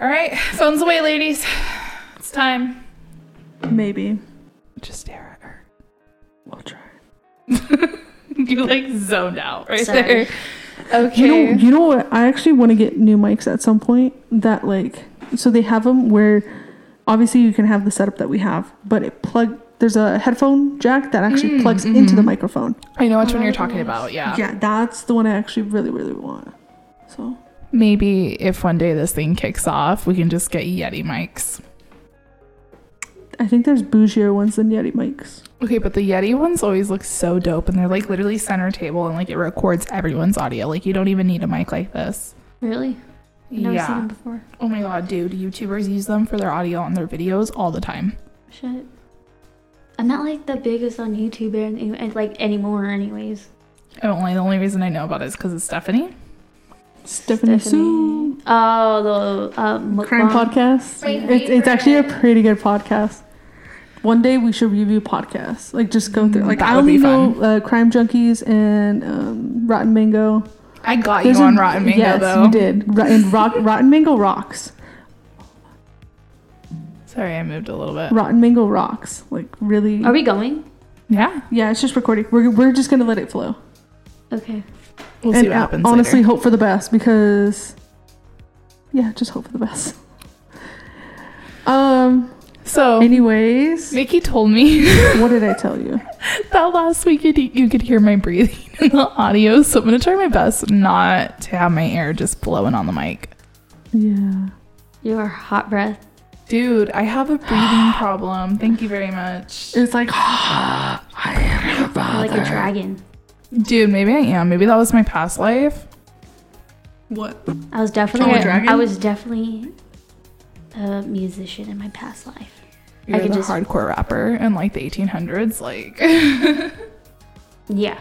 All right, phones away, ladies. It's time. Maybe. Just stare at her. We'll try. You like zoned out right Sorry. there. Okay. You know, you know what? I actually want to get new mics at some point. That like, so they have them where, obviously you can have the setup that we have, but it plug. There's a headphone jack that actually Mm, plugs into mm-hmm. the microphone. I know which one Oh, you're talking about. Yeah. Yeah, that's the one I actually really, really want. So Maybe if one day this thing kicks off, we can just get Yeti mics. I think there's bougier ones than Yeti mics. Okay, but the Yeti ones always look so dope, and they're like literally center table, and like it records everyone's audio. Like you don't even need a mic like this. Really? I've never seen them before. Oh my god, dude! YouTubers use them for their audio on their videos all the time. Shit. I'm not like the biggest on YouTube and, and like anymore, anyways. Only the only reason I know about it is because it's Stephanie. Stephanie, Soo. Oh, the um, Crime mukbang. podcast. It's, it's actually a pretty good podcast. One day we should review podcasts. Like just go through. Like That I would be only know uh, Crime Junkies and um, Rotten Mango. I got There's you on a- Rotten Mango yes, though. you did. And rock, Rotten Mango rocks. Sorry, I moved a little bit. Rotten Mango rocks. Like really. Are we going? Yeah, yeah, it's just recording. We're we're just gonna let it flow. Okay. We'll and see what uh, happens. honestly, later. hope for the best because. Yeah, just hope for the best. Um. so Anyways, Mickey told me what did I tell you? that last week you, you could hear my breathing in the audio, so I'm gonna try my best not to have my air just blowing on the mic. Yeah. Your hot breath. Dude, I have a breathing problem. Thank you very much. It's like I am your Like a dragon. Dude, maybe I am. Maybe that was my past life. What? I was definitely a dragon? I was definitely a musician in my past life. You're could the just- hardcore rapper in like the 1800s. Like, Yeah.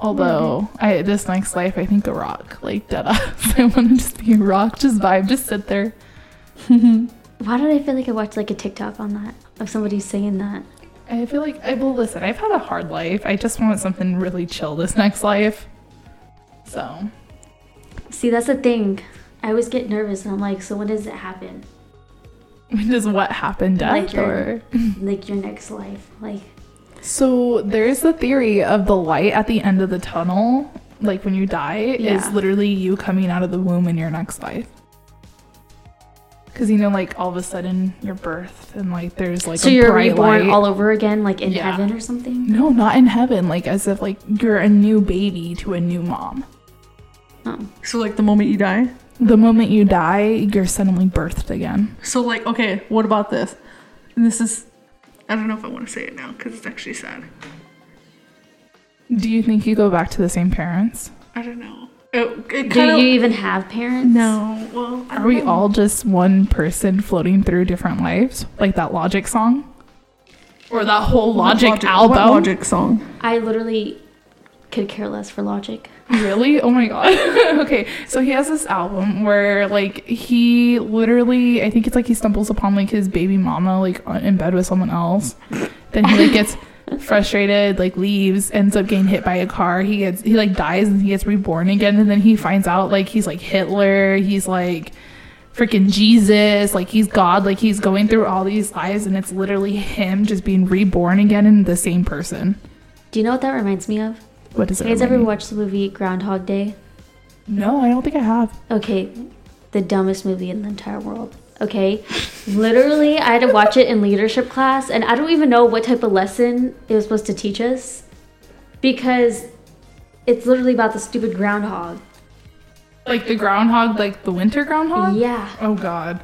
although I this next life, I think a rock. Like dead ass. I want to just be a rock, just vibe, just sit there. Why did I feel like I watched like a TikTok on that of somebody saying that? I feel like I will listen. I've had a hard life. I just want something really chill this next life. So See, that's the thing. I always get nervous and I'm like, so when does it happen? When does what happen, death Like your- or? Like your next life. Like So there's the theory of the light at the end of the tunnel, like when you die, is literally you coming out of the womb in your next life. Because you know, like all of a sudden your birth and like there's like So a you're bright reborn light. all over again, like in Yeah. heaven or something? no, not in heaven. Like as if like you're a new baby to a new mom. Oh. So like the moment you die. The moment you die, you're suddenly birthed again. So like okay, what about this? And this is I don't know if I want to say it now because it's actually sad. Do you think you go back to the same parents? I don't know. It, it Do you even have parents? no. Well, I Are don't we know. all just one person floating through different lives? Like that Logic song? Or that whole What Logic, What album? Logic song? I literally could care less for logic. Really? Oh my god. okay, so he has this album where like he literally, I think it's like he stumbles upon like his baby mama like in bed with someone else. Then he like gets frustrated, like leaves, ends up getting hit by a car. He gets he like dies and he gets reborn again, and then he finds out like he's like Hitler. He's like freaking Jesus, like he's God, like he's going through all these lives, and it's literally him just being reborn again in the same person. Do you know what that reminds me of? What does it? You guys remind ever you? watched the movie Groundhog Day? No, I don't think I have. Okay, the dumbest movie in the entire world. Okay, literally, I had to watch it in leadership class, and I don't even know what type of lesson it was supposed to teach us because it's literally about the stupid groundhog. Like the groundhog, like the winter groundhog? Yeah, Oh god.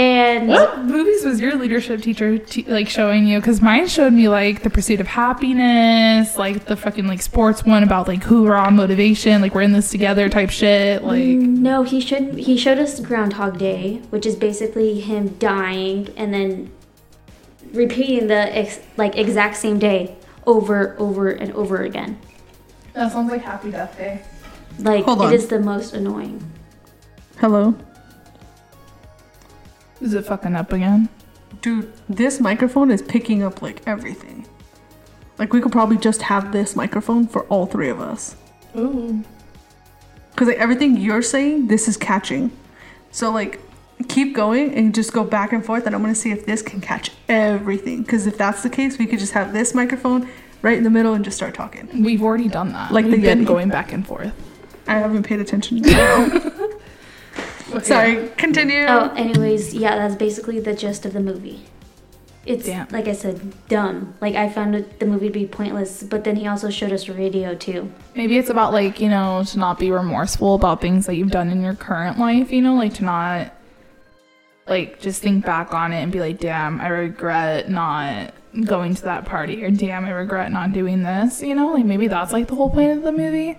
And What movies was your leadership teacher te- like showing you? Because mine showed me like the pursuit of happiness, like the fucking like sports one about like hoorah motivation, like we're in this together type shit. Like mm. no, he should he showed us Groundhog Day, which is basically him dying and then repeating the ex- like exact same day over, over, and over again. that sounds like Happy Death Day. Like Hold on. is the most annoying. Hello, Is it fucking up again? dude. This microphone is picking up like everything. Like we could probably just have this microphone for all three of us. Ooh. Cause like everything you're saying, this is catching. So like keep going and just go back and forth, and I'm gonna see if this can catch everything. Because if that's the case, we could just have this microphone right in the middle and just start talking. We've already done that. Like the We've been Yeti. going back and forth. I haven't paid attention. Sorry, continue. Oh, anyways, yeah, that's basically the gist of the movie. It's Damn. like I said, dumb. Like I found it, the movie to be pointless, but then he also showed us radio too. Maybe it's about like, you know, to not be remorseful about things that you've done in your current life, you know, like to not like just think back on it and be like, damn, I regret not going to that party or damn, I regret not doing this, you know? Like maybe that's like the whole point of the movie.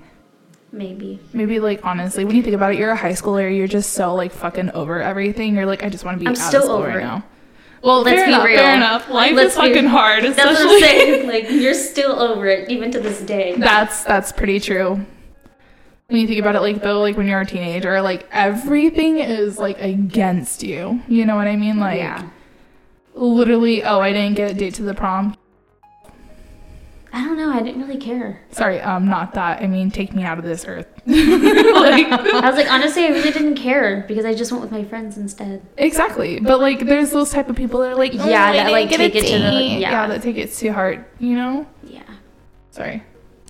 Maybe. Maybe like honestly, when you think about it, you're a high schooler, you're just so like fucking over everything. You're like, I just want to be I'm out still over right it. now. Well, Let's fair be enough, real. fair enough. Life Let's is fucking hard, That's what I'm saying. Like you're still over it, even to this day. That's that's pretty true. When you think about it, like though, like when you're a teenager, like everything is like against you. You know what I mean? Like yeah. literally, oh, I didn't get a date to the prom. I don't know. I didn't really care. Sorry, um, not that. I mean, take me out of this earth. like I was like, honestly, I really didn't care because I just went with my friends instead. exactly, but like there's those type of people that are like, oh, Yeah, that, didn't like, get take it to the- date. yeah. that take it to heart. You know? Yeah. Sorry,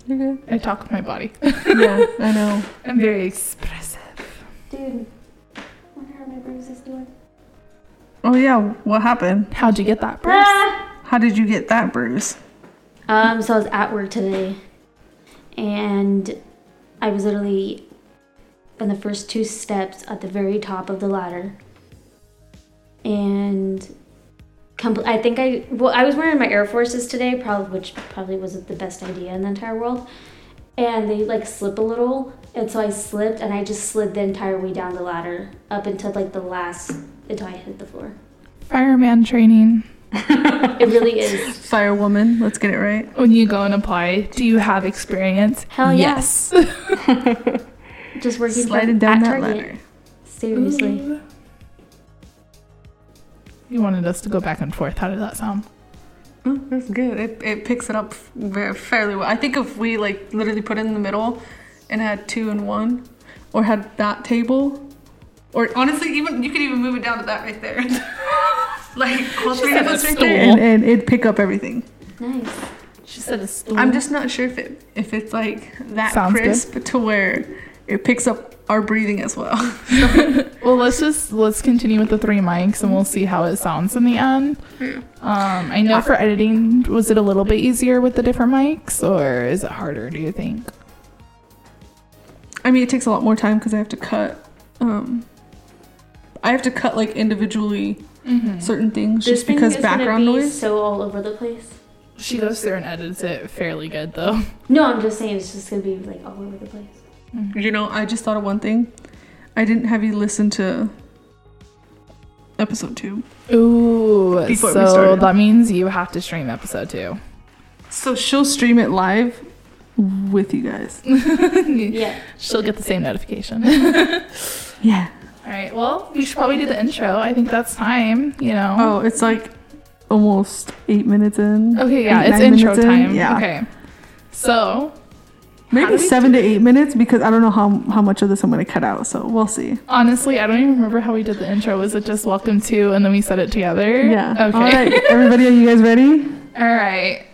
You're good. I talk with my body. Yeah, I know. I'm very expressive. Dude, wonder how my bruise is doing. Oh yeah, what happened? How'd you get that, bruise? Ah! How did you get that bruise? Um, so I was at work today, and I was literally on the first two steps at the very top of the ladder, and compl- I think I well I was wearing my Air Forces today, probably which probably wasn't the best idea in the entire world, and they like slip a little, and so I slipped and I just slid the entire way down the ladder up until like the last until I hit the floor. Fireman training. It really is. Firewoman, let's get it right. When you go and apply, do you have experience? Hell yeah. yes. Just working Sliding from, down at that Target. ladder. Seriously. You wanted us to go back and forth. How did that sound? Oh, that's good. It, it picks it up very fairly well. I think if we like literally put it in the middle and had two and one, or had that table, or honestly, even you could even move it down to that right there. like all three of us right stool. there, and, and it'd pick up everything. Nice. She said a stool. I'm just not sure if it if it's like that Sounds good. crisp to where it picks up our breathing as well. Well, let's just let's continue with the three mics and we'll see how it sounds in the end. Um, I know for editing, was it a little bit easier with the different mics, or is it harder? Do you think? I mean, it takes a lot more time because I have to cut. Um, I have to cut like individually Mm-hmm. certain things This just thing because is background be noise. so all over the place. She goes through and edits it fairly good, though. No, I'm just saying it's just gonna be like all over the place. You know, I just thought of one thing. I didn't have you listen to episode two. Ooh, Before so started. that means you have to stream episode two. So she'll stream it live with you guys. Yeah. She'll get the same notification. Yeah. All right. Well, we should probably do the intro. I think that's time. You know. Oh, it's like almost eight minutes in. Okay. Yeah, Eight, it's intro minutes in? time. Yeah. Okay. So Maybe seven to eight minutes because I don't know how how much of this I'm gonna cut out. So we'll see. honestly, I don't even remember how we did the intro. Was it just welcome to, and then we said it together? Yeah. Okay. All right, everybody, are you guys ready? All right.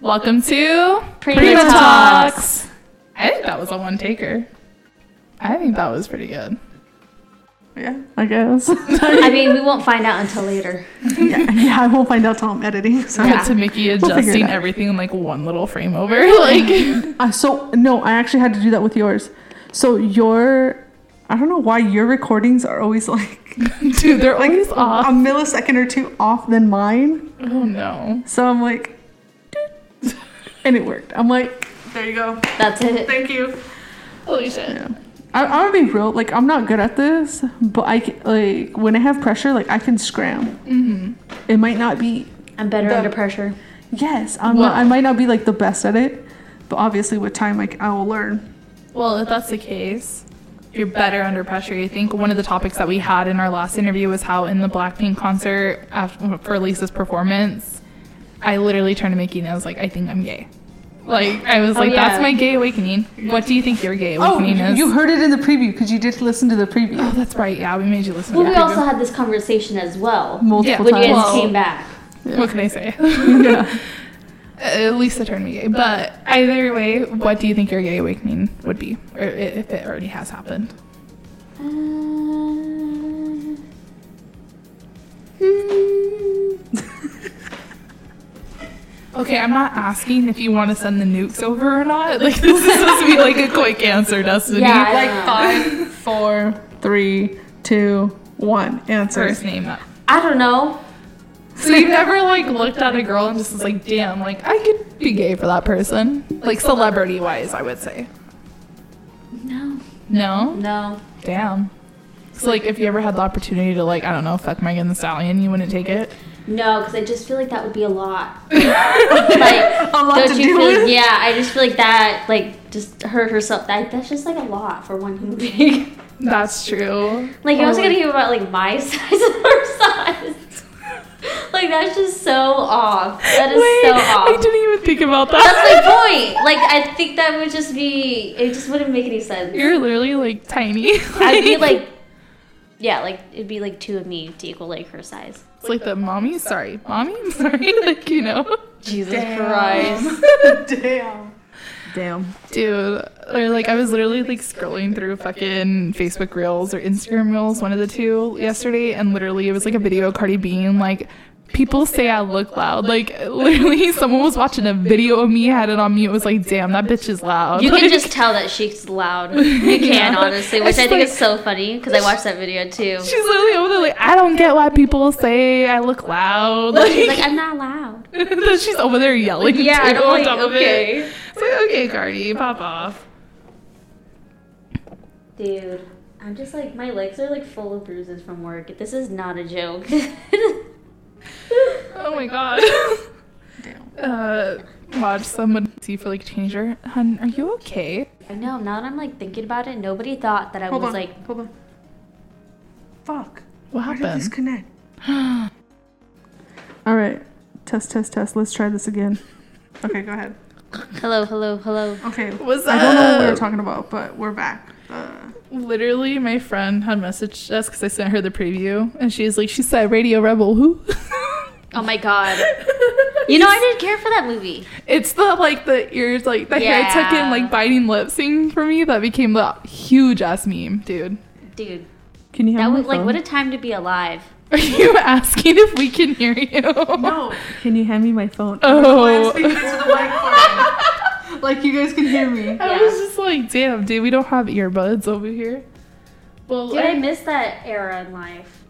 Welcome to Prima Prima Talks. Talks. I think that was a one taker. I think that was pretty good. Yeah, I guess. I mean, we won't find out until later. yeah, yeah, I won't find out till I'm editing. So, Cut to Mickey We'll adjusting everything in like one little frame over. like, uh, so no, I actually had to do that with yours. So your, I don't know why your recordings are always like dude, they're like always a millisecond or two off than mine. Oh no. So I'm like, and it worked. I'm like, there you go. That's it. Thank you. Holy shit. Yeah. I, I'm gonna be real. Like I'm not good at this, but I ca- like when I have pressure, like I can scram. Mm-hmm. It might not be. I'm better The- under pressure. Yes, I'm. Well- Not, I might not be like the best at it, but obviously with time, like I will learn. Well, if that's the case, you're better under pressure. I think one of the topics that we had in our last interview was how in the Blackpink concert after, for Lisa's performance, I literally turned to Mickey and I was like, I think I'm gay. Like I was Oh, like, yeah. that's my gay awakening. What do you think your gay Oh, awakening is? you heard it in the preview because you did listen to the preview Oh, that's right. Yeah, we made you listen. Well, to we the also had this conversation as well multiple when you guys times. Well- came back. What can I say? yeah. At least it turned me gay. But either way, what do you think your gay awakening would be, or if it already has happened? Uh, hmm. Okay, I'm not asking if you want to send the nukes over or not. Like this is supposed to be like a quick answer, Destiny. Yeah, Like five, four, three, two, one. Answer. First name up. I don't know. So you've never like looked at a girl and just was like, damn, like I could be gay for that person. Like celebrity wise, I would say. No. No? No. Damn. So like if you ever had the opportunity to like, I don't know, fuck Megan Thee Stallion, you wouldn't take it? No, because I just feel like that would be a lot. like, A lot don't to you do feel? with. Yeah, I just feel like that, like, just hurt herself. That that's just like a lot for one human being. That's true. like, you Or, also like- gotta hear about like my size and her size. like, that's just so off. That is Wait, so off. I didn't even think about that. That's that. my point. Like, I think that would just be. It just wouldn't make any sense. You're literally like tiny. I'd be like, yeah, like it'd be like two of me to equal like her size. It's like the mommy, sorry, mommy, I'm sorry, like you know, Jesus Damn. Damn. Damn. dude. Or like I was literally like scrolling through fucking Facebook Reels or Instagram Reels, one of the two, yesterday, and literally it was like a video of Cardi being like. People say I look loud. Like literally, someone was watching a video of me, had it on mute. It was like, "Damn, that bitch is loud." You can just tell that she's loud. You can Yeah. honestly, which It's I think like- is so funny because I watched that video too. She's literally over there like, I don't get why people say I look loud. No, she's like, I'm not loud. then she's over there yelling. Yeah, too I'm on like, top of it. okay. It's like, okay, Cardi, pop off. Dude, I'm just like my legs are like full of bruises from work. This is not a joke. Oh my god. Damn. uh, watch someone see for like changer. Hun, are you okay? I know. Now that I'm like thinking about it, nobody thought that I Hold was on. like. Hold on. Fuck. What Why did this happened? connect? All right. Test, test, test. Let's try this again. Okay, go ahead. Hello, hello, hello. Okay. What's that I don't know what we were talking about, but we're back. Uh, Literally, my friend had messaged us because I sent her the preview, and she's like, she said Radio Rebel. Who? Oh my god. You know, I didn't care for that movie. It's the like the ears, like the hair tuck in, like biting lip thing for me that became the huge ass meme, dude. Dude, can you that have was my like what a time to be alive. Are you asking if we can hear you? No. Can you hand me my phone? Oh. I'm speaking into the microphone. like you guys can hear me. I Yeah. was just like, damn, dude, we don't have earbuds over here. Well, Dude, I miss that era in life.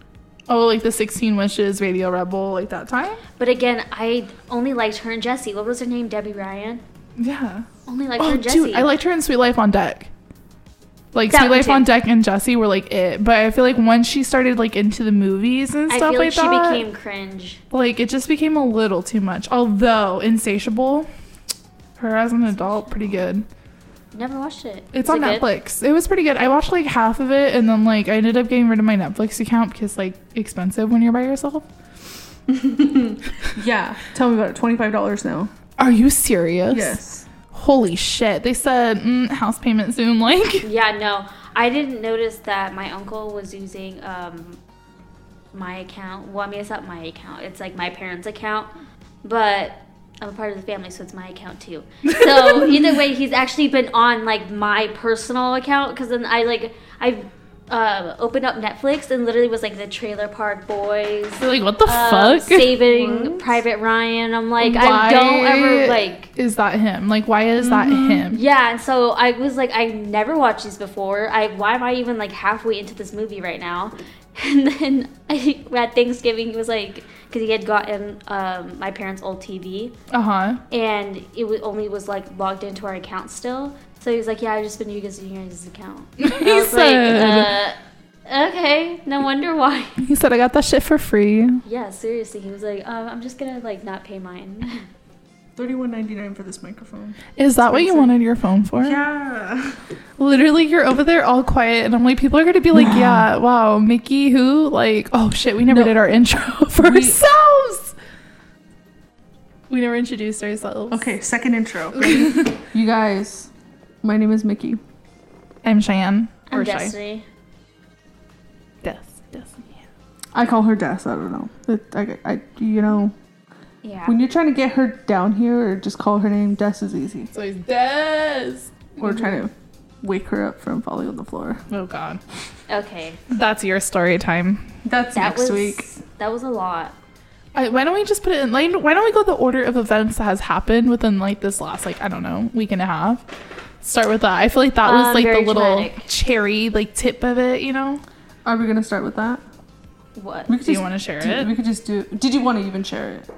Oh, like the 16 Wishes, Radio Rebel, like that time? But again, I only liked her and Jessie. What was her name? Debby Ryan. Yeah. Only liked her Oh, and Jessie. dude, I liked her in Suite Life on Deck. Like That Suite Life too. on Deck and Jesse were like it, but I feel like once she started like into the movies and I stuff feel like like she that, became cringe. like it just became a little too much. Although Insatiable, her as an adult, pretty good. Never watched it. It's on it good? Netflix. It was pretty good. I watched like half of it, and then like I ended up getting rid of my Netflix account because like expensive when you're by yourself. Yeah. Tell me about it. Twenty-five dollars now. Are you serious? Yes. Holy shit! They said mm, house payment soon. Like, Yeah, no. I didn't notice that my uncle was using um, my account. Well, I mean, it's not my account. It's like my parents' account. But I'm a part of the family, so it's my account too. So either way, he's actually been on like my personal account because then I like I uh, opened up Netflix and literally was like the Trailer Park Boys. You're like what the uh, fuck? Saving What? Private Ryan. I'm like, Why I don't ever like. Is that him? Like, why is that him? Yeah, and so I was like, I never watched these before. I why am I even like halfway into this movie right now? And then I, at Thanksgiving, he was like, because he had gotten um, my parents' old TV, Uh huh. and it was, only was like logged into our account still. So he was like, "Yeah, I've just been using your guys' account." He was said. like, uh, "Okay, no wonder why." He said I got that shit for free. Yeah, seriously, he was like, um, "I'm just gonna like not pay mine." Thirty-one ninety-nine for this microphone. Is that what you wanted your phone for? Yeah. Literally, you're over there all quiet, and I'm like, people are gonna be like, yeah, wow, Mickey, who? Like, oh shit, we never No. did our intro for We- ourselves. We never introduced ourselves. Okay, second intro. You guys, my name is Mickey. I'm Cheyenne. I'm Or Shy. Destiny. Des. Destiny. I call her Des. I don't know. It, I, I, you know, Yeah. when you're trying to get her down here or just call her name, Des is easy. So it's Des. Or trying to wake her up from falling on the floor. Oh God. Okay. That's your story time. That's That next was week. that was a lot. I, why don't we just put it in? Like, why don't we go the order of events that has happened within like this last like I don't know week and a half? Start with that. I feel like that was Um, like the little traumatic. cherry like tip of it. You know? Are we gonna start with that? What? We could Do you just want to share do- it? We could just do. Did you want to even share it?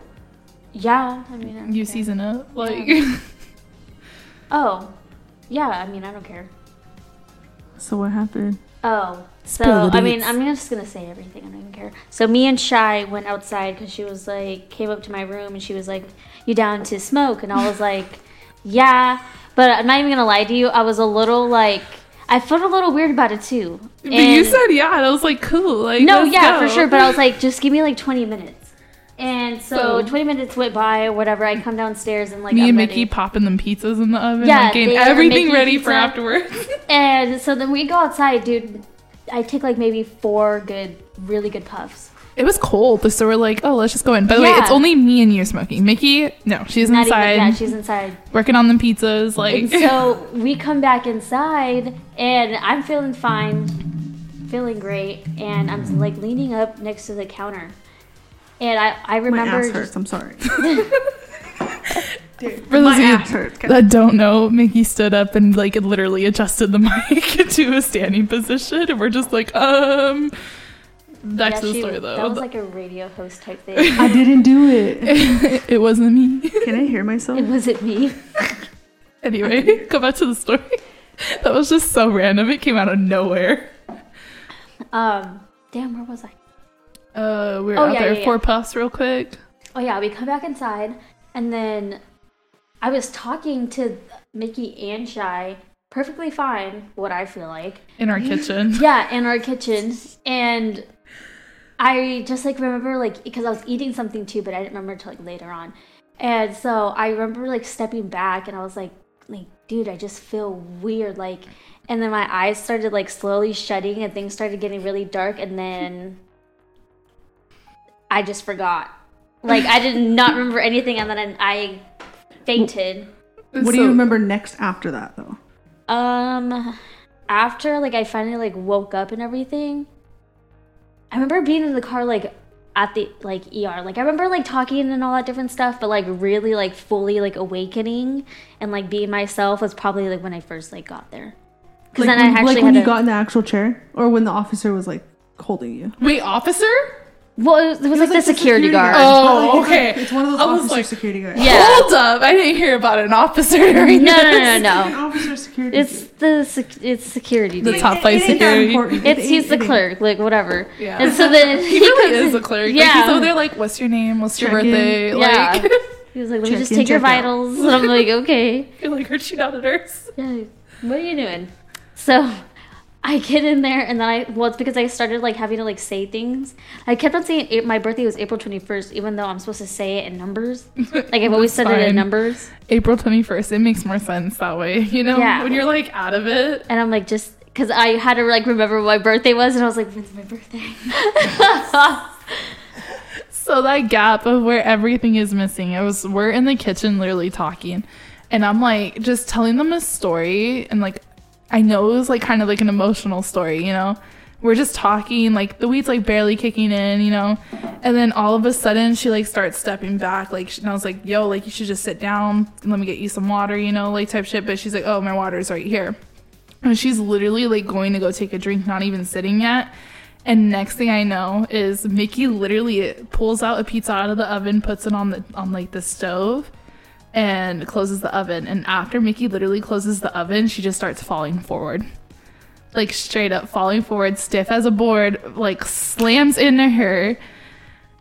Yeah. I mean. I You care. season it like. Oh. Yeah. I mean, I don't care. So what happened? Oh, so I mean. I'm just gonna say everything. I don't even care. So me and Shy went outside because she was like, came up to my room and she was like, "You down to smoke?" And I was like, "Yeah," but I'm not even gonna lie to you. I was a little like, I felt a little weird about it too. but you said yeah, and I was like cool. Like no, yeah, go. for sure. But I was like, just give me like 20 minutes. And so, So- 20 minutes went by, whatever. I come downstairs and like Me I'm and ready. Mickey popping them pizzas in the oven, Yeah, like, getting everything ready for afterwards. And so then we go outside, dude. I take like maybe four good, really good puffs. It was cold, so we're like, oh, let's just go in. By the way, it's only me and you smoking. Mickey, no, she's Not inside even, yeah, she's inside. working on the pizzas. Like, And so we come back inside, and I'm feeling fine, feeling great, and I'm like leaning up next to the counter. And I, I remember. My remember ass just- hurts. I'm sorry. Dude, For those my of you ass hurts. that don't know, Mickey stood up and like literally adjusted the mic to a standing position, and we're just like, um. Back yeah, to the she- story though. That was like a radio host type thing. I didn't do it. it wasn't me. Can I hear myself? it wasn't me. anyway, go back to the story. That was just so random. It came out of nowhere. Um, damn, where was I? Uh, we were Oh, out yeah, there yeah, yeah. for puffs real quick. Oh yeah, we come back inside, and then I was talking to Mickey and Shy, perfectly fine. What I feel like. in our kitchen. Yeah, in our kitchen, and I just like remember like because I was eating something too, but I didn't remember until like later on, and so I remember like stepping back, and I was like, like, dude, I just feel weird, like, and then my eyes started like slowly shutting, and things started getting really dark, and then I just forgot, like, I did not remember anything, and then I fainted. What do you remember next after that, though? Um, after like I finally like woke up and everything, I remember being in the car like at the like ER. Like I remember like talking and all that different stuff, but like really like fully like awakening and like being myself was probably like when I first like got there. Because Like then when, I actually like when had you to, got in the actual chair, or when the officer was like holding you. Wait, officer? Well, it was, it was like, the security, guard. Oh, okay. It's one of those I officer like- security guards. Yeah. Hold up! I didn't hear about an officer during no, no, no, no, no. officer security. It's the sec- it's security. The dude. top flight it ain't that security. important. It's he's the clerk, like whatever. Yeah. And so then He really comes is a clerk. Yeah. Like, he's over there like, what's your name? What's your Check in. birthday? Yeah. Like, He was like, let me just take your vitals. And I'm like, okay. you're like, aren't you not a nurse? Yeah, what are you doing? So I get in there and then I, well, it's because I started like having to like say things. I kept on saying it, my birthday was April 21st, even though I'm supposed to say it in numbers. Like I've always said That's it in numbers. April 21st. It makes more sense that way, you know? Yeah. When you're like out of it. And I'm like, just because I had to like remember what my birthday was. And I was like, when's my birthday? So that gap of where everything is missing, it was we're in the kitchen literally talking, and I'm like just telling them a story, and like I know it was like kind of like an emotional story, you know. We're just talking, like the weed's like barely kicking in, you know, and then all of a sudden she like starts stepping back, like and I was like, "Yo, like you should just sit down and let me get you some water," you know, like type shit. But she's like, "Oh, my water's right here," and she's literally like going to go take a drink, not even sitting yet. And next thing I know is Mickey literally pulls out a pizza out of the oven, puts it on the on like the stove, and closes the oven. And after Mickey literally closes the oven, she just starts falling forward. Like straight up falling forward, stiff as a board, like slams into her.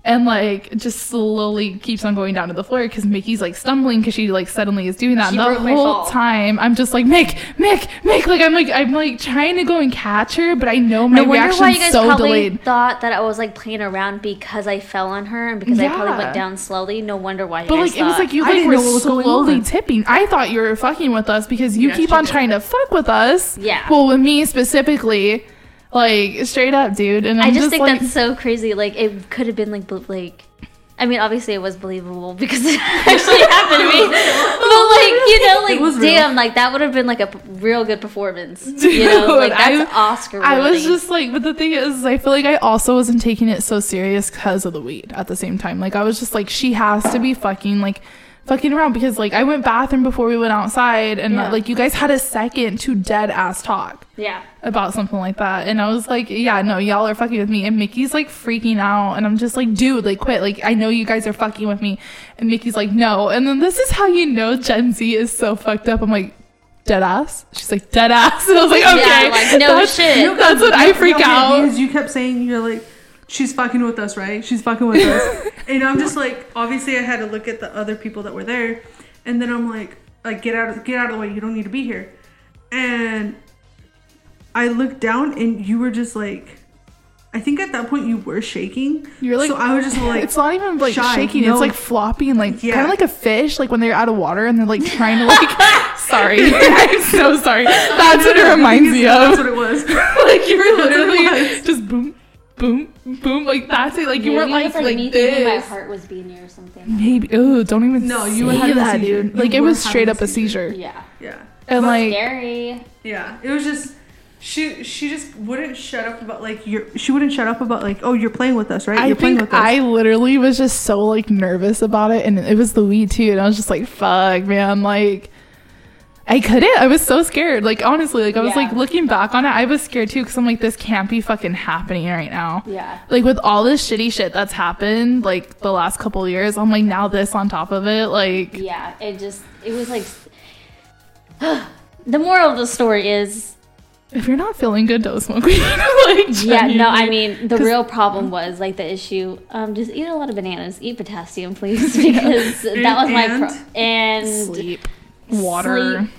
And like just slowly keeps on going down to the floor because Mickey's like stumbling because she like suddenly is doing that. She and the whole time I'm just like Mick, Mick, Mick. Like I'm like I'm like trying to go and catch her, but I know my No wonder why you guys so probably delayed. thought that I was like playing around because I fell on her and because I probably went down slowly. No wonder why you But guys like it was like you like were know what was going slowly tipping. I thought you were fucking with us because you Yeah, keep she on did. trying to fuck with us. Yeah. Well, with me specifically, like straight up, dude. And I'm I just, think like, that's so crazy. Like it could have been like like. I mean, obviously it was believable because it actually happened to me. But like, you know, like was real. damn, like that would have been like a p- real good performance. you know, like that's I- Oscar. I was just like, but the thing is, I feel like I also wasn't taking it so serious because of the weed at the same time. Like, I was just like, she has to be fucking, like, fucking around because, like, I went bathroom before we went outside and, Yeah. like, you guys had a second to dead ass talk yeah. about something like that. And I was like, yeah, no, y'all are fucking with me. And Mickey's like freaking out. And I'm just like, dude, like, quit. Like, I know you guys are fucking with me. And Mickey's like, no. And then this is how you know Gen Z is so fucked up. I'm like, dead ass? She's like, dead ass. And I was like, okay. Yeah, like, no that's, shit. That's what I freak Okay, out. Because you kept saying you're like, she's fucking with us, right? She's fucking with us. and I'm just like, obviously I had to look at the other people that were there. And then I'm like, like get out of get out of the way, you don't need to be here. And I looked down and you were just like I think at that point you were shaking. You're like- so I was just like It's not even like shy, shaking. no. It's like floppy and like Yeah. kind of like a fish, like when they're out of water and they're like trying to like. sorry, I'm so sorry. That's what it reminds me That's of. what it was. like you were That's literally just boom, boom, boom. Like that's it. Like you weren't like it was like, me thinking my this. heart was beating or something. Maybe. Oh, don't even No, say you had a that, seizure. dude. You Like it was straight up a a seizure. Yeah. Yeah. And like Scary. Yeah. It was just she she just wouldn't shut up about like you're she wouldn't shut up about like, oh you're playing with us, right? I you're playing think with us. I literally was just so like nervous about it, and it was the weed too, and I was just like, "Fuck, man!" Like, I couldn't. I was so scared. Like honestly, like I was Yeah. like looking back on it, I was scared too, because I'm like, this can't be fucking happening right now. Yeah. Like with all this shitty shit that's happened, like the last couple of years, I'm like, now this on top of it, like, Yeah. It just it was like the moral of the story is if you're not feeling good, don't smoke weed. like, yeah, no, I mean the real problem was like the issue. Um, just eat a lot of bananas, eat potassium, please, because that was my pro- and sleep, water. sleep.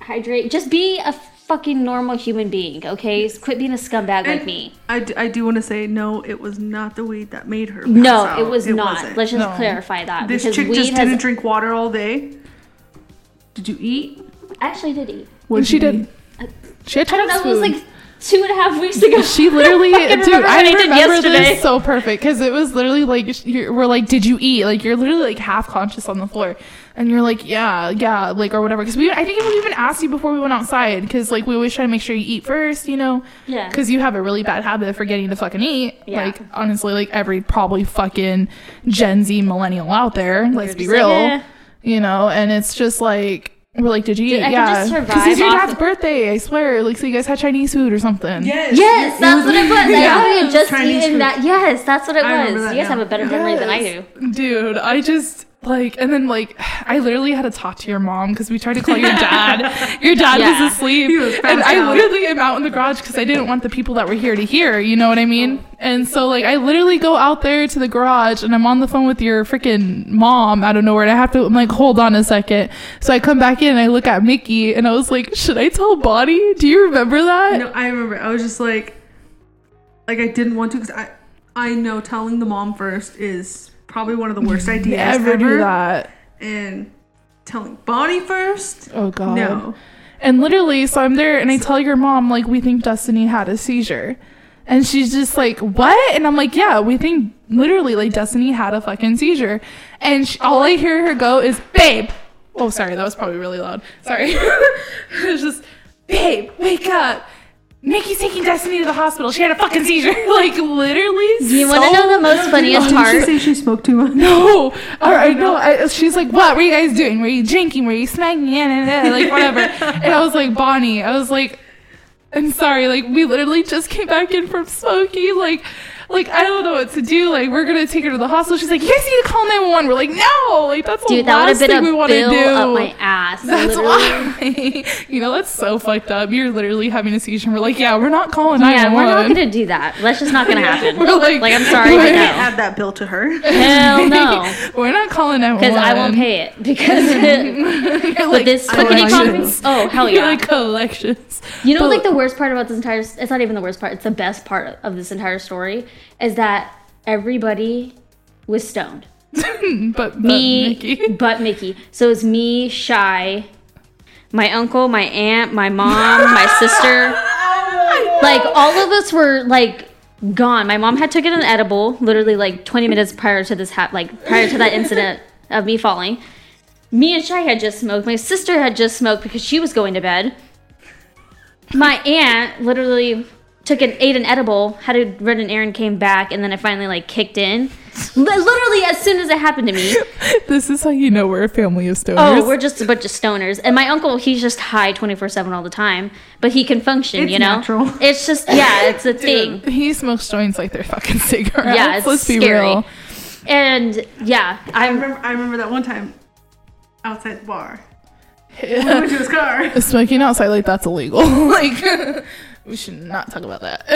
hydrate. Just be a fucking normal human being, okay? Quit being a scumbag like And me. I, d- I do want to say no, it was not the weed that made her. Pass No, out. it was not. wasn't. Let's just No. clarify that this because chick weed just has. didn't drink water all day. Did you eat? I actually did eat. What And she you did. eat? She had I don't know. Chinese It was food. like two and a half weeks ago. She literally, fucking dude, I I remember this so perfect because it was literally like we're like, "Did you eat?" Like you're literally like half conscious on the floor, and you're like, "Yeah, yeah," like or whatever. Because we, I think we even asked you before we went outside because like we always try to make sure you eat first, you know, Yeah. because you have a really bad habit of forgetting to fucking eat. Yeah. Like honestly, like every probably fucking Gen Z millennial out there. Let's be like, real, "Eh." you know, and it's just like. We're like, did you Dude, eat? I could yeah, just because it's your dad's of- birthday. I swear. Like, so you guys had Chinese food or something. Yes. Yes, that's what it was. I Yeah. know you just Chinese eaten food. that. Yes, that's what it I was. that You guys now. have a better memory than I do. Dude, I just like, and then like, I literally had to talk to your mom because we tried to call your dad. your dad Yeah. was asleep, He was and I out. literally am out in the garage because I didn't want the people that were here to hear. You know what I mean? And so like, I literally go out there to the garage and I'm on the phone with your freaking mom out of nowhere. And I have to, I'm like, hold on a second. So I come back in and I look at Mickey and I was like, should I tell Bonnie? Do you remember that? No, I remember. I was just like, like I didn't want to because I, I know telling the mom first is probably one of the worst ideas Never ever. do that. And telling Bonnie first, Oh god. no. And literally, so I'm there and I tell your mom, like, we think Destiny had a seizure. And she's just like, what? And I'm like, yeah, we think literally, like, Destiny had a fucking seizure. And she, all I hear her go is, babe. Oh, sorry, that was probably really loud. Sorry. it was just, babe, wake up. Mickey's taking Destiny to the hospital. She had a fucking seizure. like, literally. Do you want to know the most funniest Did she part? say she smoked too much? No, all right, no. I, she's like, "What were you guys doing? Were you drinking? Were you smacking? Yeah, yeah, yeah, like whatever." and I was like, "Bonnie," I was like, "I'm sorry." Like we literally just came back in from smoking. Like like I don't know what to do. Like we're gonna take her to the hospital. She's like, Yes, you guys need to call nine one one. We're like, no, like that's Dude, the that last thing a we want to bill do. up my ass. That's literally. why. you know, that's so fucked up. You're literally having a seizure. We're like, yeah, we're not calling 911. Yeah, we're not gonna do that. That's just not gonna happen. We're like, Like, I'm sorry, we're- but no. Add that bill to her. Hell no, We're not calling 911. because I won't pay it because You're with like, this I clickety conference. Oh hell yeah! like collections. You know, But- like the worst part about this entire, it's not even the worst part, it's the best part of this entire story, is that everybody was stoned. but, but Me, Mickey. but Mickey. So it's me, Shy, my uncle, my aunt, my mom, my sister. Like, all of us were, like, gone. My mom had taken an edible, literally, like, 20 minutes prior to this, hap- like, prior to that incident of me falling. Me and Shy had just smoked. My sister had just smoked because she was going to bed. My aunt literally took an ate an edible, had to run an errand, came back, and then it finally like kicked in. Literally as soon as it happened to me. This is how you know we're a family of stoners. Oh, we're just a bunch of stoners. And my uncle, he's just high 24 7 all the time, but he can function, It's you know? natural. It's just, yeah, it's a thing. He smokes joints like they're fucking cigarettes. Yeah, it's Let's be real. And yeah, I I'm. remember. I remember that one time outside the bar. We went to his car. Smoking outside like that's illegal. like we should not talk about that.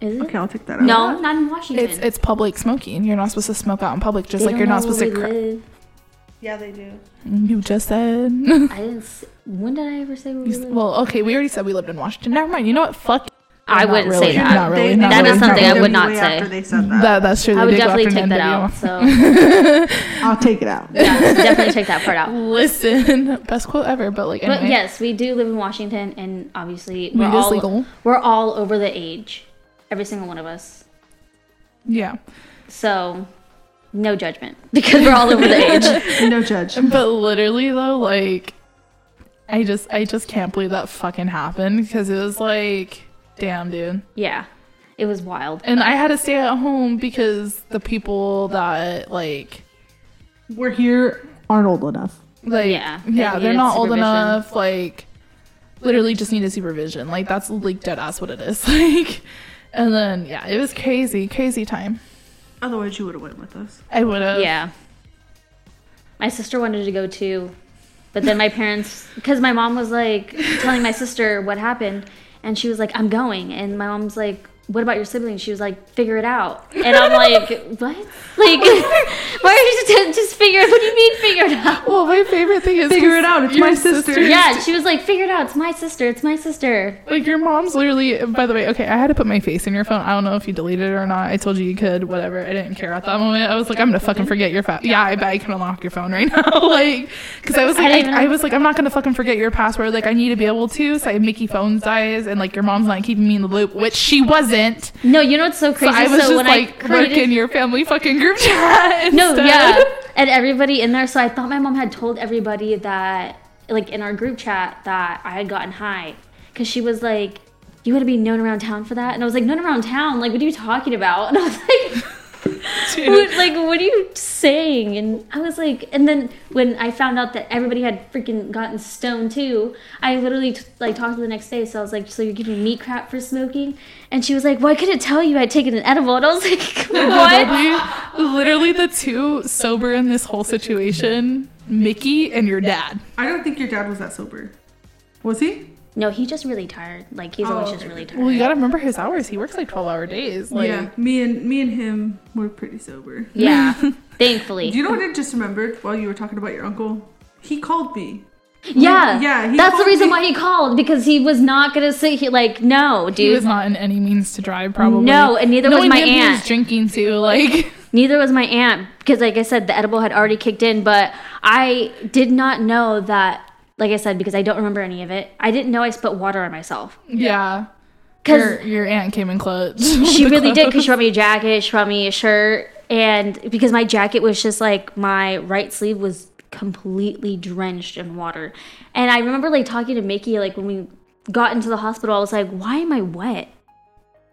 Is it? Okay, I'll take that out. No, not in Washington. It's it's public smoking. You're not supposed to smoke out in public, just They like don't you're not know supposed to. we Cr- live. Yeah, they do. Mm, you just said. I didn't. s- When did I ever say where we live? well, okay, we already said we lived in Washington. Never mind. You know what? Fuck. I Not wouldn't really. say that. Not really. They- not That really, is something I would not say. After they said that. That that's true. I would definitely take that out. So I'll take it out. yeah, definitely take that part out. Listen, best quote ever. But like, anyway, But yes, we do live in Washington, and obviously we're is all legal. we're all over the age, every single one of us. yeah. So no judgment because we're all over the age. No judge. But literally though, like, I just I just can't believe that fucking happened because it was like, damn, dude. Yeah, it was wild. And I had to stay at home because the people that like We're here aren't old enough. like Yeah, they yeah they're not old enough like literally just needed supervision like that's like dead ass what it is like and then yeah it was crazy crazy time Otherwise, you would have went with us. I would have Yeah. My sister wanted to go too, but then my parents, because my mom was like telling my sister what happened, and she was like, "I'm going," and my mom's like. What about your siblings? She was like, figure it out. And I'm like, what? Like, why are you just, just figure it What do you mean figure it out? well my favorite thing is figure it out, it's my sister. Yeah, she was like, figure it out. It's my sister. It's my sister. Like your mom's literally. By the way, okay, I had to put my face in your phone. I don't know if you deleted it or not. I told you you could. Whatever. I didn't care at that moment. I was like, I'm gonna fucking forget your phone. Yeah, I bet I can unlock your phone right now. like, because I was like, didn't I, I was like, I'm not gonna fucking forget your password. Like, I need to be able to. So I have Mickey phones dies, and like your mom's not keeping me in the loop, which she wasn't. No, you know what's so So crazy? I was just when like created, working your family fucking group chat. No, yeah. And everybody in there. So I thought my mom had told everybody that, like in our group chat, that I had gotten high. Because she was like, You want to be known around town for that? And I was like, Known around town? Like, what are you talking about? And I was like. what, like, what are you saying? And I was like, and then when I found out that everybody had freaking gotten stoned too, I literally t- like talked to the next day. So I was like, so you're giving me crap for smoking? And she was like, well, I couldn't tell you I'd taken an edible. And I was like, what? Literally, literally the two sober in this whole situation, Mickey and your dad. I don't think your dad was that sober. Was he? No, he's just really tired. Like he's always Oh, just really tired. Well, you gotta remember his hours. He works like twelve hour days. Like, yeah. Me and me and him were pretty sober. yeah, thankfully. Do you know what I just remembered while you were talking about your uncle? He called me. yeah, Yeah, he That's the reason me- why he called because he was not gonna sit here. Like, no, dude. he was not in any means to drive. Probably No, and neither No, was and my he was drinking too. Like, Neither was my aunt because, like I said, the edible had already kicked in. But I did not know that. Like I said, because I don't remember any of it. I didn't know I spilled water on myself. Yeah, because your your aunt came in clothes. she really did because she brought me a jacket she brought me a shirt and because my jacket was just like my right sleeve was completely drenched in water. And i remember like talking to mickey like when we got into the hospital i was like why am i wet?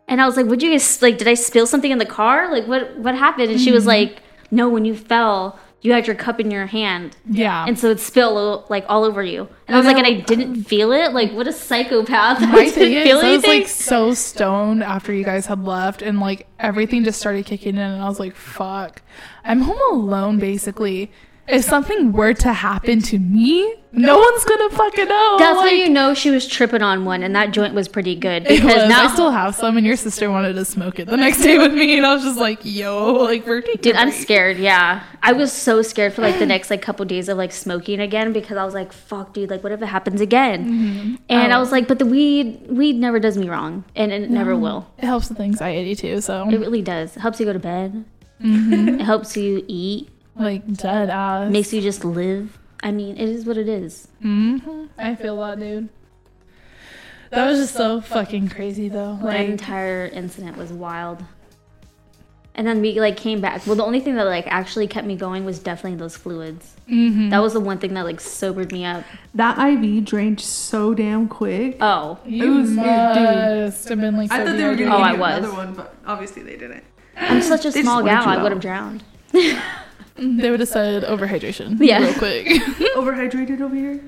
And i was like would you guys like did i spill something in the car? Like what what happened? And she was mm-hmm. like no when you fell you had your cup in your hand, Yeah. and so it spilled like all over you. And I was like, and I didn't feel it. Like, what a psychopath! I My thing is, I was like so stoned after you guys had left, and like everything just started kicking in, and I was like, "Fuck, I'm home alone." Basically, if something were to happen to me, no one's gonna fucking know. That's how you know she was tripping on one, and that joint was pretty good because now, I still have some, and your sister wanted to smoke it the next day with me, and I was just like, "Yo, like we're taking dude, I'm break." scared. Yeah, I was so scared for like the next like couple days of like smoking again because I was like, fuck, dude, like what if it happens again? And I Oh. was like, but the weed, weed never does me wrong, and it never will. It helps with anxiety too, so It really does. It helps you go to bed. Mm-hmm. It helps you eat. Like dead ass. Makes you just live. I mean, it is what it is. hmm I feel that, dude. That was just so fucking crazy, though. That entire incident was wild. And then we like came back. Well, the only thing that like actually kept me going was definitely those fluids. mhm. That was the one thing that like sobered me up. That IV drained so damn quick. Oh, You was- it- dude. must have been like. I thought they were gonna Oh, give I was. another one, but obviously they didn't. I'm such a small wanted gal. I would have drowned. They would have said overhydration. Yeah. Real quick. Overhydrated over here.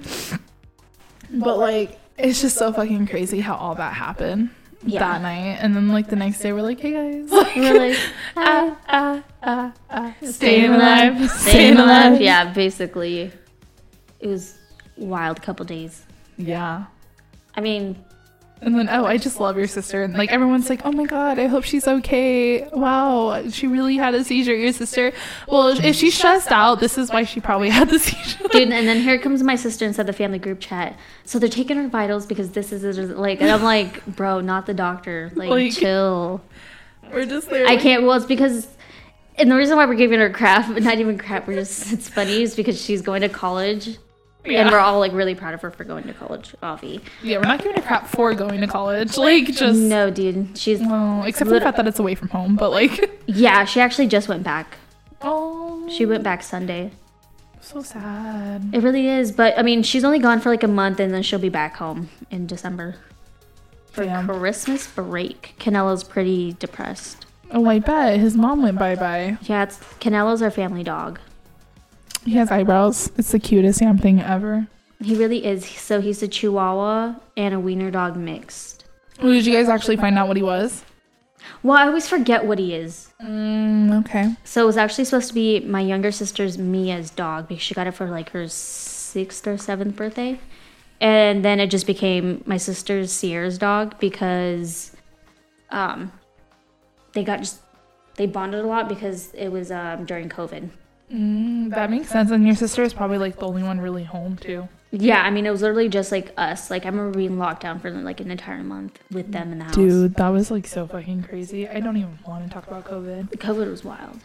but like, it's just so fucking crazy how all that happened Yeah. that night, and then like the next day we're like, hey guys, like, We're like, ah ah ah ah, staying alive, staying alive. Yeah, basically, it was wild couple days. Yeah. I mean, And then, oh, I just love your sister. And like, everyone's like, oh my God, I hope she's okay. Wow, she really had a seizure, your sister. Well, if she's stressed out, this is why she probably had the seizure. dude, and then here comes my sister inside the family group chat. So they're taking her vitals because this is like, and I'm like, bro, not the doctor. Like, Like- chill. We're just there. I can't. Well, it's because, and the reason why we're giving her crap, but not even crap, we're just it's funny is because she's going to college, Yeah. and we're all like really proud of her for going to college. Avi, Yeah, we're not giving a crap for going to college. Like, just. no, dude, she's Well, except for the fact that it's away from home, but like. yeah, she actually just went back. Oh. She went back Sunday. So sad. It really is, but I mean, she's only gone for like a month, and then she'll be back home in December for Damn. Christmas break. Canelo's pretty depressed. Oh, I bet. His mom went bye bye. Yeah, it's Canelo's our family dog. He has eyebrows. It's the cutest damn thing ever. He really is. So he's a Chihuahua and a Wiener dog mixed. Oh, did you guys actually find out what he was? Well, I always forget what he is. Mm, okay. So it was actually supposed to be my younger sister's Mia's dog because she got it for like her sixth or seventh birthday. And then it just became my sister's Sierra's dog because um they got just they bonded a lot because it was um during COVID. Mm, that makes sense. And your sister is probably like the only one really home too. Yeah, I mean it was literally just like us. Like I remember being locked down for like an entire month with them in the house. Dude, that was like so fucking crazy. I don't even want to talk about COVID. COVID was wild.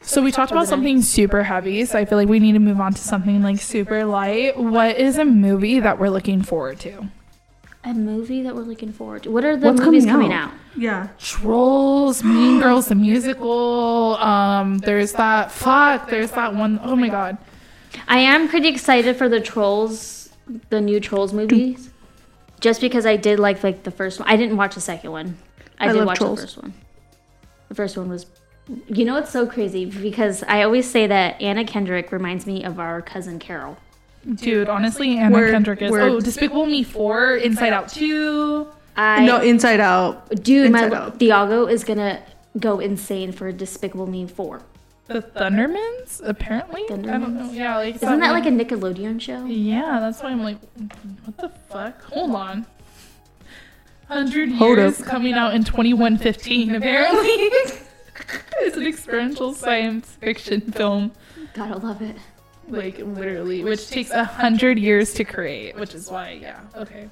So we talked about something super heavy, so I feel like we need to move on to something like super light. What is a movie that we're looking forward to? A movie that we're looking forward to. What are the What's movies coming coming out? out? Yeah. Trolls, Mean Girls, the musical. Um, there's that. Fuck, there's that one oh my god. I am pretty excited for the Trolls, the new Trolls movies, just because I did like like the first one. I didn't watch the second one. I, I did watch Trolls. the first one. The first one was, you know, it's so crazy because I always say that Anna Kendrick reminds me of our cousin Carol. Dude, honestly, Anna Word, Kendrick is. word. Oh, Despicable Me 4, Inside Out 2. I no, Inside Out. dude, my Inside Out. Thiago is gonna go insane for Despicable Me four. The Thundermans, apparently? I don't know. Yeah, like. Isn't that like a Nickelodeon show? Yeah, that's why I'm like, what the fuck? Hold on. 100 Hold years up. coming out in 2115, apparently. it's an experiential science fiction film. Gotta love it. Like, literally, which takes a 100 years to create, which is why, yeah, okay.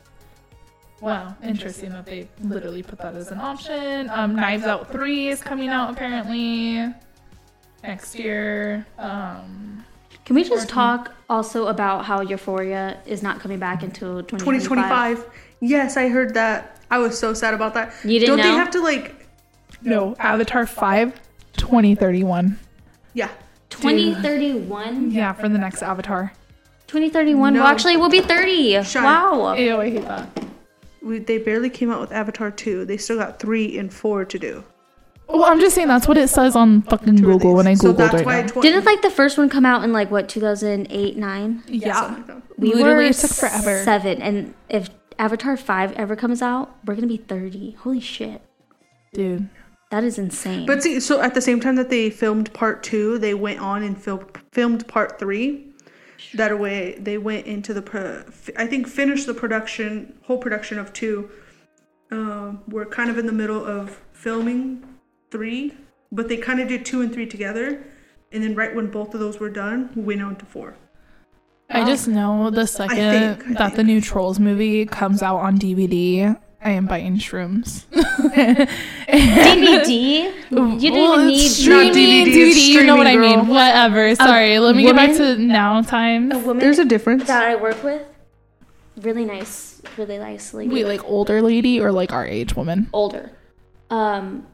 Wow, interesting that they literally put that as an option. Um, Knives Out 3 is coming out apparently next year. Um, Can we just talk also about how Euphoria is not coming back until 2025? 2025. Yes, I heard that. I was so sad about that. You didn't Don't know? they have to like? no, Avatar 5, 2031. Yeah. 2031? Yeah, for the next Avatar. 2031? No. Well, actually, we'll be 30. Shut Wow. Ew, I hate that. We, they barely came out with Avatar 2. They still got 3 and 4 to do. Well, I'm just saying that's what it says on fucking Two Google when I release. so googled that's right why now. tw- Didn't like the first one come out in like what 2008 9? yeah, Yeah, something like that. We literally were it took forever. seven, and if Avatar five ever comes out, we're gonna be 30. Holy shit, Dude, that is insane. But see, so at the same time that they filmed part two, they went on and filmed filmed part three. That way, they went into the pro- I think finished the production whole production of two. Um, we're kind of in the middle of filming three, but they kind of did two and three together, and then right when both of those were done, we went on to four. I just know the second think- I that the new Trolls movie comes out on DVD, I am buying shrooms. DVD, you didn't Well, need it's streaming, DVD, DVD, it's you know what I mean. Whatever. Sorry, let me get back to now times. a woman There's a difference. that I work with. Really nice, really nice lady. Wait, like older lady or like our age woman? older. Um,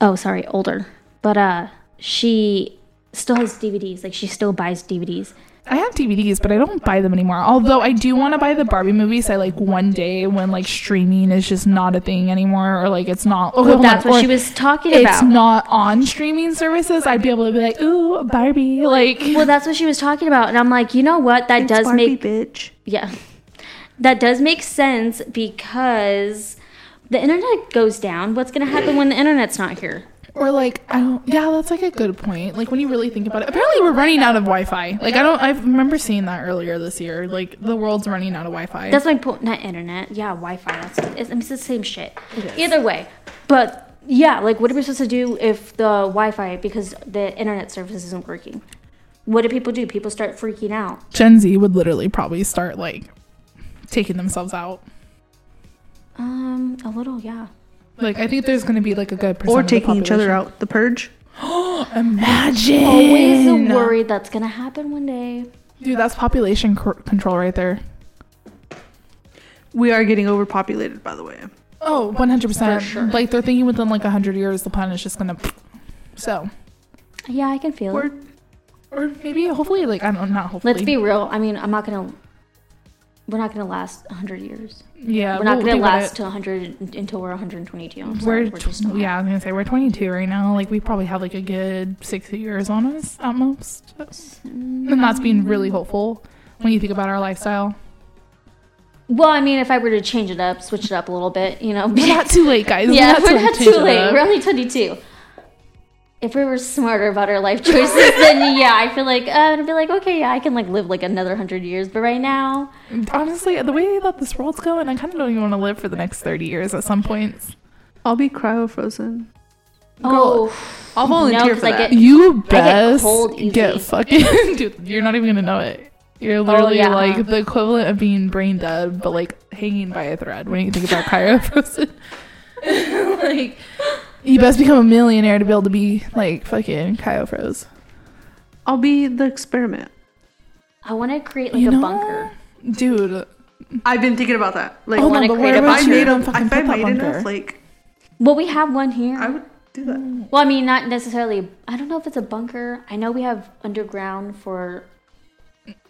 oh, sorry, older. But uh, she still has DVDs. Like she still buys DVDs. I have DVDs, but I don't buy them anymore. Although I do want to buy the Barbie movies. I like one day when like streaming is just not a thing anymore, or like it's not. Oh, okay, Well, that's on, what she was talking It's about. It's not on streaming services. I'd be able to be like, ooh, Barbie, like. well, that's what she was talking about, and I'm like, you know what? That does Barbie, make bitch. yeah, that does make sense because the internet goes down. What's gonna happen when the internet's not here? Or like I don't. Yeah, that's like a good point. Like when you really think about it, apparently we're running out of Wi-Fi. Like I don't. I remember seeing that earlier this year. Like the world's running out of Wi-Fi. That's my point. Not internet. Yeah, Wi-Fi. That's it's, it's the same shit. Either way, but yeah, like what are we supposed to do if the Wi-Fi because the internet service isn't working? What do people do? People start freaking out. Gen Z would literally probably start like taking themselves out. Um, a little, yeah. Like I think there's gonna be like a good percent Or of the taking each other out. The purge. Imagine. Always worried that's gonna happen one day. Dude, that's population c- control right there. We are getting overpopulated, by the way. Oh, 100%. For sure. Like they're thinking within like 100 years the planet's just gonna. So, Yeah, I can feel it. Or or maybe hopefully like I don't not hopefully. Let's be real. I mean, I'm not gonna. We're not gonna last 100 years. Yeah, we're not we'll gonna last it. to 100 until we're 122. I'm We're, we're just not. yeah, I was gonna say we're 22 right now. Like we probably have like a good 60 years on us at most, and that's being really hopeful when you think about our lifestyle. Well, I mean, if I were to change it up, switch it up a little bit, you know. We're not too late, guys. yeah, we're not to too change it late. We're only 22. If we were smarter about our life choices, then yeah, I feel like uh, I'd be like, okay, yeah, I can like live like another hundred years. But right now, Honestly, the way that this world's going, I kind of don't even want to live for the next 30 years at some points. I'll be cryo frozen. oh, I'll volunteer No, 'cause for I that. get- You get best cold get fucking dude. You're not even gonna know it. You're literally yeah. like the equivalent of being brain dead, but like hanging by a thread when you think about cryofrozen. like you best become a millionaire to be able to be like fucking cryofroze. I'll be the experiment. I want to create like You a know? bunker. Dude, I've been thinking about that. Like, hold wanna but create where a would if I bunker. made, even a, fucking if I put that made bunker? enough, like, Well, we have one here. I would do that. Well, I mean, not necessarily. I don't know if it's a bunker. I know we have underground for.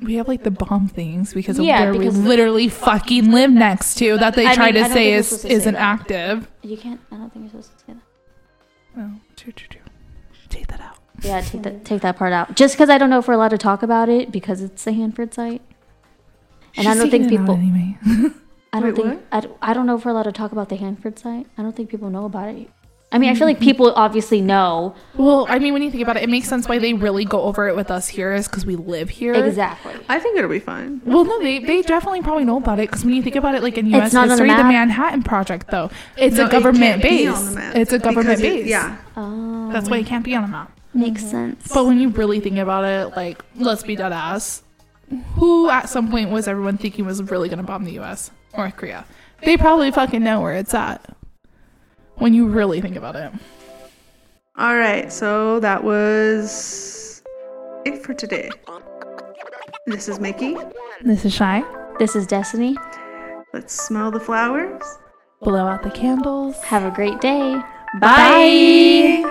We have like the bomb things because of Yeah, where we because the- literally fucking live next to that they I try mean, I to don't say think you're is supposed to say isn't that. active. You can't. I don't think you're supposed to say that. Take that out. Yeah, take that take that part out. Just because I don't know if we're allowed to talk about it because it's the Hanford site. And I don't think taking it out people. anyway. I don't Wait, think I, I don't know if we're allowed to talk about the Hanford site. I don't think people know about it. I mean, I feel like mm-hmm. people obviously know Well, I mean, when you think about it, it makes sense why they really go over it with us here is because we live here. exactly. I think it'll be fine. Well, no, they, they definitely probably know about it because when you think about it, like in U.S. It's not on the history, the, map? Manhattan Project, though, it's No, a it government can't be base. the map It's a government because it- base. yeah. Oh, that's why it can't be on a map. makes mm-hmm. sense. But when you really think about it, like let's be dead ass, who at some point was everyone thinking was really gonna bomb the U.S. North Korea? They probably fucking know where it's at. When you really think about it. All right, so that was it for today. This is Mickey. This is Chey. This is Destiny. Let's smell the flowers. Blow out the candles. Have a great day. Bye.